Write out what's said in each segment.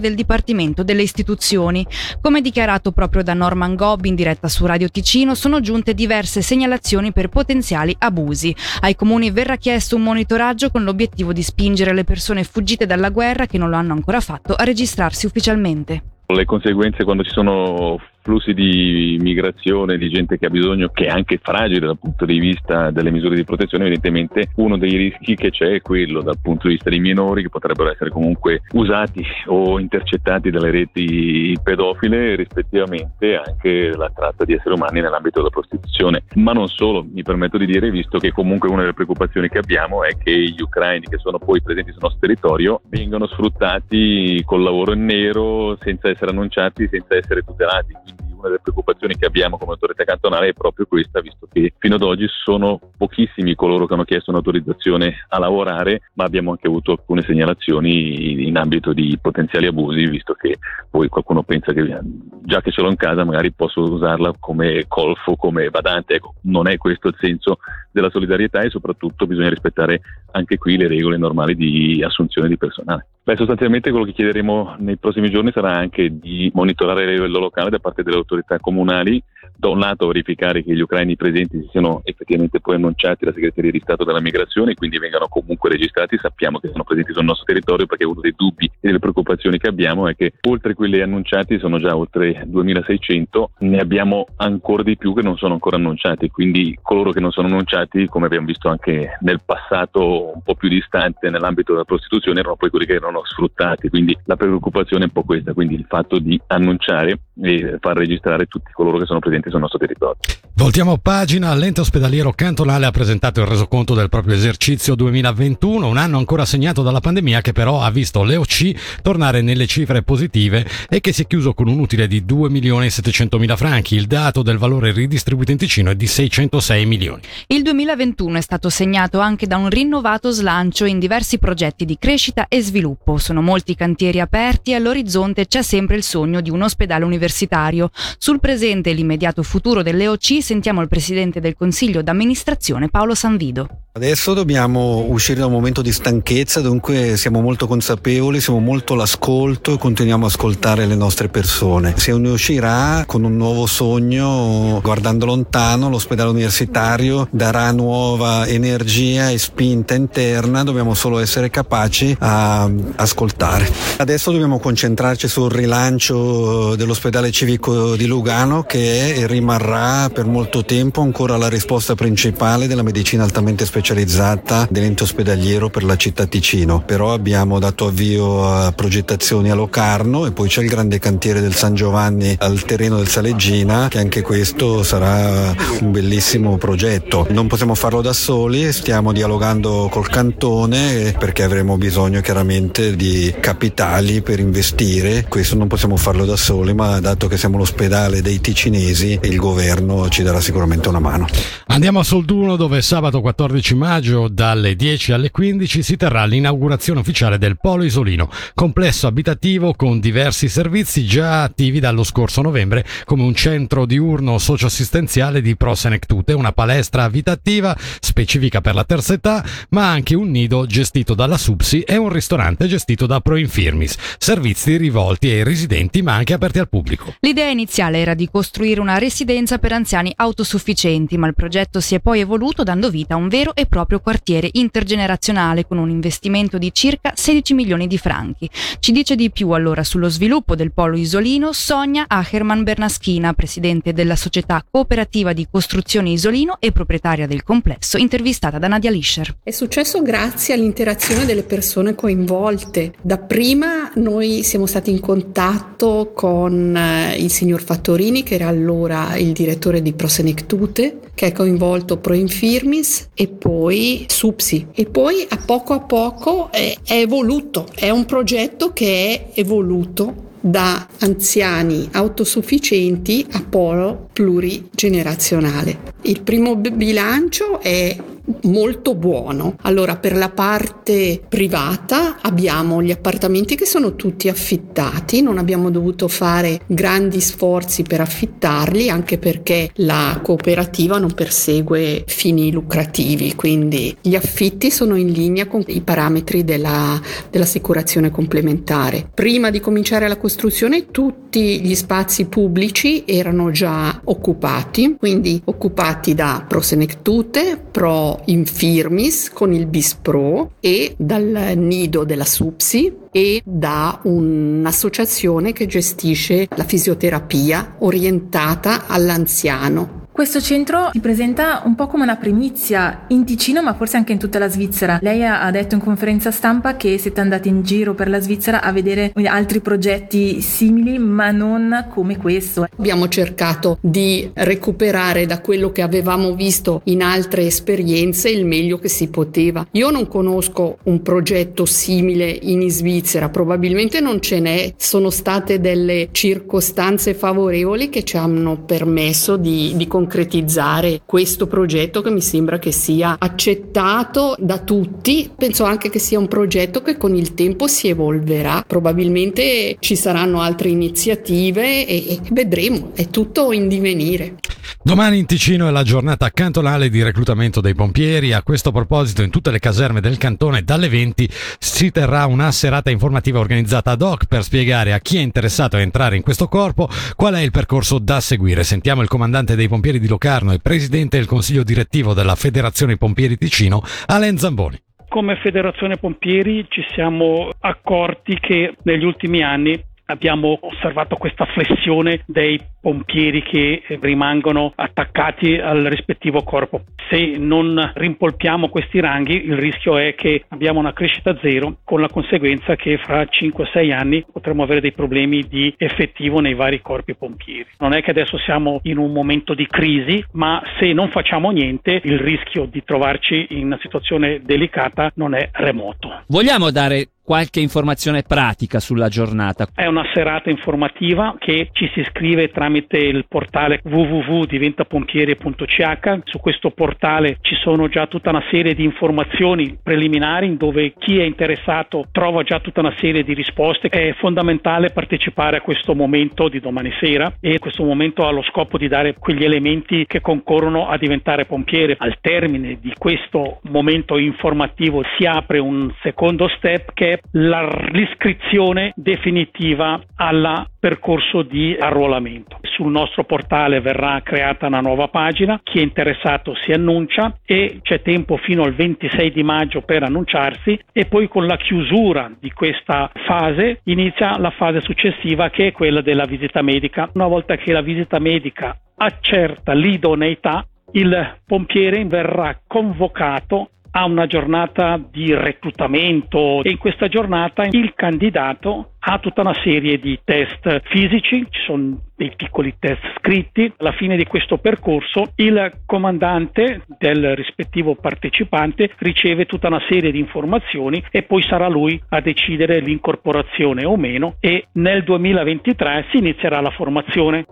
del Dipartimento delle Istituzioni. Come dichiarato proprio da Norman Gobb in diretta su Radio Ticino, sono giunte diverse segnalazioni per potenziali abusi. Ai comuni verrà chiesto un monitoraggio con l'obiettivo di spingere le persone fuggite dalla guerra che non lo hanno ancora fatto a registrarsi ufficialmente. Le conseguenze quando ci sono flussi di migrazione di gente che ha bisogno, che è anche fragile dal punto di vista delle misure di protezione, evidentemente uno dei rischi che c'è è quello dal punto di vista dei minori che potrebbero essere comunque usati o intercettati dalle reti pedofile, rispettivamente anche la tratta di esseri umani nell'ambito della prostituzione. Ma non solo, mi permetto di dire, visto che comunque una delle preoccupazioni che abbiamo è che gli ucraini che sono poi presenti sul nostro territorio vengano sfruttati col lavoro in nero senza essere annunciati, senza essere tutelati una delle preoccupazioni che abbiamo come autorità cantonale è proprio questa, visto che fino ad oggi sono pochissimi coloro che hanno chiesto un'autorizzazione a lavorare, ma abbiamo anche avuto alcune segnalazioni in ambito di potenziali abusi, visto che poi qualcuno pensa che già che ce l'ho in casa magari posso usarla come colfo, come badante. Ecco, non è questo il senso della solidarietà e soprattutto bisogna rispettare anche qui le regole normali di assunzione di personale. Beh, sostanzialmente quello che chiederemo nei prossimi giorni sarà anche di monitorare a livello locale da parte delle autorità comunali, da un lato verificare che gli ucraini presenti si siano effettivamente poi annunciati alla segreteria di Stato della migrazione e quindi vengano comunque registrati, sappiamo che sono presenti sul nostro territorio perché uno dei dubbi e delle preoccupazioni che abbiamo è che oltre quelli annunciati sono già oltre 2600, ne abbiamo ancora di più che non sono ancora annunciati, quindi coloro che non sono annunciati, come abbiamo visto anche nel passato un po' più distante nell'ambito della prostituzione, erano poi quelli che erano sfruttati, quindi la preoccupazione è un po' questa, quindi il fatto di annunciare e far registrare tutti coloro che sono presenti sul nostro territorio. Voltiamo pagina, l'ente ospedaliero cantonale ha presentato il resoconto del proprio esercizio 2021, un anno ancora segnato dalla pandemia che però ha visto l'EOC tornare nelle cifre positive e che si è chiuso con un utile di 2 milioni e 700 mila franchi. Il dato del valore ridistribuito in Ticino è di 606 milioni. Il 2021 è stato segnato anche da un rinnovato slancio in diversi progetti di crescita e sviluppo. Sono molti cantieri aperti e all'orizzonte c'è sempre il sogno di un ospedale universitario. Sul presente e l'immediato futuro dell'EOC sentiamo il presidente del Consiglio d'amministrazione Paolo Sanvido. Adesso dobbiamo uscire da un momento di stanchezza, dunque siamo molto consapevoli, siamo molto all'ascolto e continuiamo a ascoltare le nostre persone. Se ne uscirà con un nuovo sogno, guardando lontano, l'ospedale universitario darà nuova energia e spinta interna, dobbiamo solo essere capaci a ascoltare. Adesso dobbiamo concentrarci sul rilancio dell'ospedale civico di Lugano che è rimarrà per molto tempo ancora la risposta principale della medicina altamente specializzata dell'ente ospedaliero per la città Ticino, però abbiamo dato avvio a progettazioni a Locarno e poi c'è il grande cantiere del San Giovanni al terreno del Saleggina che anche questo sarà un bellissimo progetto. Non possiamo farlo da soli, stiamo dialogando col cantone perché avremo bisogno chiaramente di capitali per investire, questo non possiamo farlo da soli, ma dato che siamo l'ospedale dei ticinesi il governo ci darà sicuramente una mano. Andiamo a Solduno dove sabato 14 12 maggio dalle 10 alle 15 si terrà l'inaugurazione ufficiale del Polo Isolino, complesso abitativo con diversi servizi già attivi dallo scorso novembre come un centro diurno socioassistenziale di Prosenectute, una palestra abitativa specifica per la terza età, ma anche un nido gestito dalla Subsi e un ristorante gestito da Proinfirmis, servizi rivolti ai residenti ma anche aperti al pubblico. L'idea iniziale era di costruire una residenza per anziani autosufficienti, ma il progetto si è poi evoluto dando vita a un vero e proprio quartiere intergenerazionale con un investimento di circa 16 milioni di franchi. Ci dice di più allora sullo sviluppo del polo isolino Sonia Acherman Bernaschina, presidente della società cooperativa di costruzione Isolino e proprietaria del complesso, intervistata da Nadia Lischer. È successo grazie all'interazione delle persone coinvolte. Dapprima noi siamo stati in contatto con eh, il signor Fattorini, che era allora il direttore di Prosenectute, che ha coinvolto Proinfirmis e poi Supsi e poi a poco a poco è, è evoluto, è un progetto che è evoluto da anziani autosufficienti a polo plurigenerazionale. Il primo bilancio è molto buono. Allora, per la parte privata abbiamo gli appartamenti che sono tutti affittati, non abbiamo dovuto fare grandi sforzi per affittarli, anche perché la cooperativa non persegue fini lucrativi, quindi gli affitti sono in linea con i parametri della, dell'assicurazione complementare. Prima di cominciare la costruzione tutti gli spazi pubblici erano già occupati, quindi occupati da Prosenectute, Pro Infirmis con il BIS Pro e dal nido della SUPSI e da un'associazione che gestisce la fisioterapia orientata all'anziano questo centro si presenta un po' come una primizia in Ticino, ma forse anche in tutta la Svizzera. Lei ha detto in conferenza stampa che siete andati in giro per la Svizzera a vedere altri progetti simili, ma non come questo. Abbiamo cercato di recuperare da quello che avevamo visto in altre esperienze il meglio che si poteva. Io non conosco un progetto simile in Svizzera, probabilmente non ce n'è. Sono state delle circostanze favorevoli che ci hanno permesso di, di concretizzare questo progetto che mi sembra che sia accettato da tutti. Penso anche che sia un progetto che con il tempo si evolverà. Probabilmente ci saranno altre iniziative e, vedremo, è tutto in divenire. Domani in Ticino è la giornata cantonale di reclutamento dei pompieri. A questo proposito, in tutte le caserme del cantone, dalle 20 si terrà una serata informativa organizzata ad hoc per spiegare a chi è interessato a entrare in questo corpo qual è il percorso da seguire. Sentiamo il comandante dei pompieri di Locarno e presidente del consiglio direttivo della Federazione Pompieri Ticino, Alen Zamboni. Come Federazione Pompieri ci siamo accorti che negli ultimi anni abbiamo osservato questa flessione dei pompieri che rimangono attaccati al rispettivo corpo. Se non rimpolpiamo questi ranghi, il rischio è che abbiamo una crescita zero, con la conseguenza che fra 5-6 anni potremo avere dei problemi di effettivo nei vari corpi pompieri. Non è che adesso siamo in un momento di crisi, ma se non facciamo niente, il rischio di trovarci in una situazione delicata non è remoto. Vogliamo dare qualche informazione pratica sulla giornata. È una serata informativa che ci si iscrive tramite il portale www.diventapompieri.ch. Su questo portale ci sono già tutta una serie di informazioni preliminari dove chi è interessato trova già tutta una serie di risposte. È fondamentale partecipare a questo momento di domani sera e questo momento ha lo scopo di dare quegli elementi che concorrono a diventare pompiere. Al termine di questo momento informativo si apre un secondo step che è la, l'iscrizione definitiva al percorso di arruolamento. Sul nostro portale verrà creata una nuova pagina, chi è interessato si annuncia e c'è tempo fino al 26 di maggio per annunciarsi e poi con la chiusura di questa fase inizia la fase successiva che è quella della visita medica. Una volta che la visita medica accerta l'idoneità, il pompiere verrà convocato a una giornata di reclutamento e in questa giornata il candidato ha tutta una serie di test fisici, ci sono dei piccoli test scritti. Alla fine di questo percorso il comandante del rispettivo partecipante riceve tutta una serie di informazioni e poi sarà lui a decidere l'incorporazione o meno e nel 2023 si inizierà la formazione.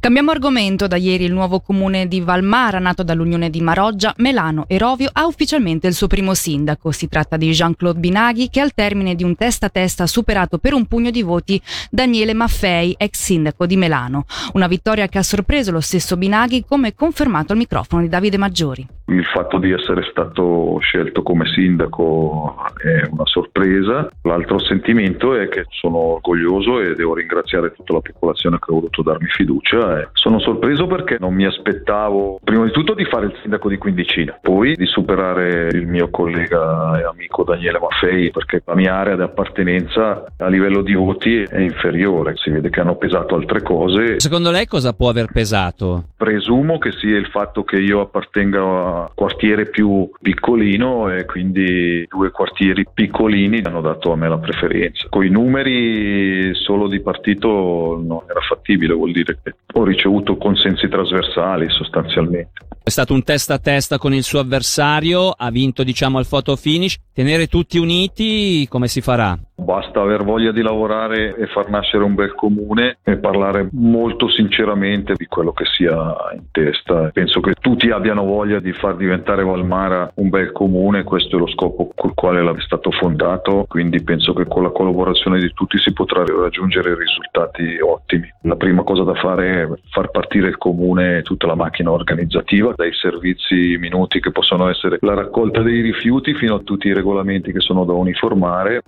Cambiamo argomento. Da ieri il nuovo comune di Valmara, nato dall'unione di Maroggia, Melano e Rovio, ha ufficialmente il suo primo sindaco. Si tratta di Jean-Claude Binaghi, che al termine di un testa a testa ha superato per un pugno di voti Daniele Maffei, ex sindaco di Melano. Una vittoria che ha sorpreso lo stesso Binaghi, come confermato al microfono di Davide Maggiori. Il fatto di essere stato scelto come sindaco è una sorpresa. L'altro sentimento è che sono orgoglioso e devo ringraziare tutta la popolazione che ha voluto darmi fiducia. Sono sorpreso perché non mi aspettavo, prima di tutto, di fare il sindaco di Quindicina, poi di superare il mio collega e amico Daniele Maffei, perché la mia area di appartenenza a livello di voti è inferiore. Si vede che hanno pesato altre cose. Secondo lei cosa può aver pesato? Presumo che sia il fatto che io appartenga a quartiere più piccolino e quindi due quartieri piccolini hanno dato a me la preferenza. Con i numeri solo di partito non era fattibile, vuol dire invece ho ricevuto consensi trasversali sostanzialmente. È stato un testa a testa con il suo avversario, ha vinto diciamo al photo finish. Tenere tutti uniti come si farà? Basta aver voglia di lavorare e far nascere un bel comune e parlare molto sinceramente di quello che si ha in testa. Penso che tutti abbiano voglia di far diventare Valmara un bel comune, questo è lo scopo col quale è stato fondato, quindi penso che con la collaborazione di tutti si potrà raggiungere risultati ottimi. La prima cosa da fare è far partire il comune tutta la macchina organizzativa, dai servizi minuti che possono essere la raccolta dei rifiuti fino a tutti i regolamenti che sono da uniformare.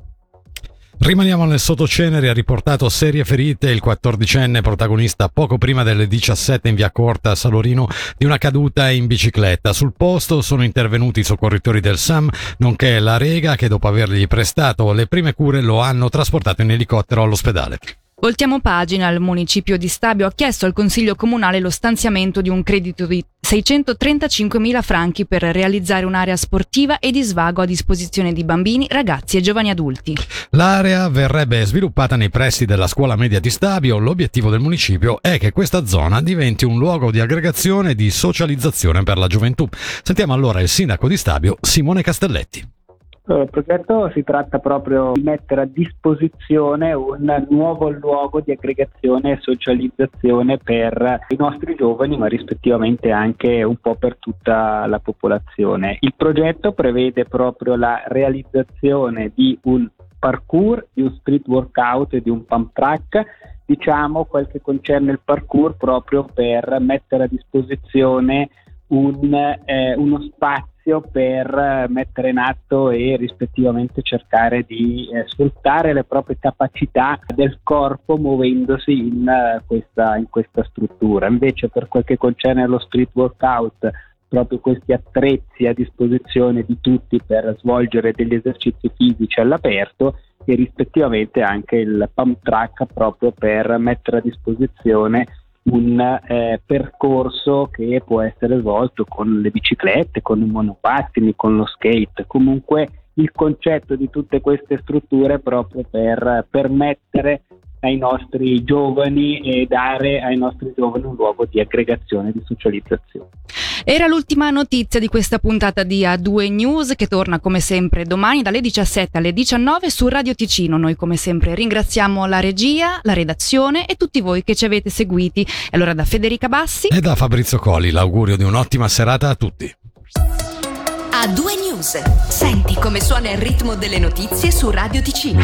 Rimaniamo nel sottocenere, ha riportato serie ferite il quattordicenne protagonista poco prima delle 17 in via Corta a Salorino di una caduta in bicicletta. Sul posto sono intervenuti i soccorritori del SAM, nonché la Rega che dopo avergli prestato le prime cure lo hanno trasportato in elicottero all'ospedale. Voltiamo pagina, il municipio di Stabio ha chiesto al Consiglio Comunale lo stanziamento di un credito di 635.000 franchi per realizzare un'area sportiva e di svago a disposizione di bambini, ragazzi e giovani adulti. L'area verrebbe sviluppata nei pressi della scuola media di Stabio. L'obiettivo del municipio è che questa zona diventi un luogo di aggregazione e di socializzazione per la gioventù. Sentiamo allora il sindaco di Stabio, Simone Castelletti. Il progetto si tratta proprio di mettere a disposizione un nuovo luogo di aggregazione e socializzazione per i nostri giovani, ma rispettivamente anche un po' per tutta la popolazione. Il progetto prevede proprio la realizzazione di un parkour, di un street workout e di un pump track diciamo quel che concerne il parkour proprio per mettere a disposizione un, eh, uno spazio spazio per mettere in atto e rispettivamente cercare di eh, sfruttare le proprie capacità del corpo muovendosi in, uh, questa, in questa struttura. Invece per quel che concerne lo street workout, proprio questi attrezzi a disposizione di tutti per svolgere degli esercizi fisici all'aperto e rispettivamente anche il pump track proprio per mettere a disposizione un eh, percorso che può essere svolto con le biciclette, con i monopattini, con lo skate, comunque il concetto di tutte queste strutture proprio per permettere ai nostri giovani e dare ai nostri giovani un luogo di aggregazione, di socializzazione. Era l'ultima notizia di questa puntata di A2 News che torna come sempre domani dalle 17 alle 19 su Radio Ticino. Noi come sempre ringraziamo la regia, la redazione e tutti voi che ci avete seguiti. E allora da Federica Bassi e da Fabrizio Coli l'augurio di un'ottima serata a tutti. A2 News. Senti come suona il ritmo delle notizie su Radio Ticino.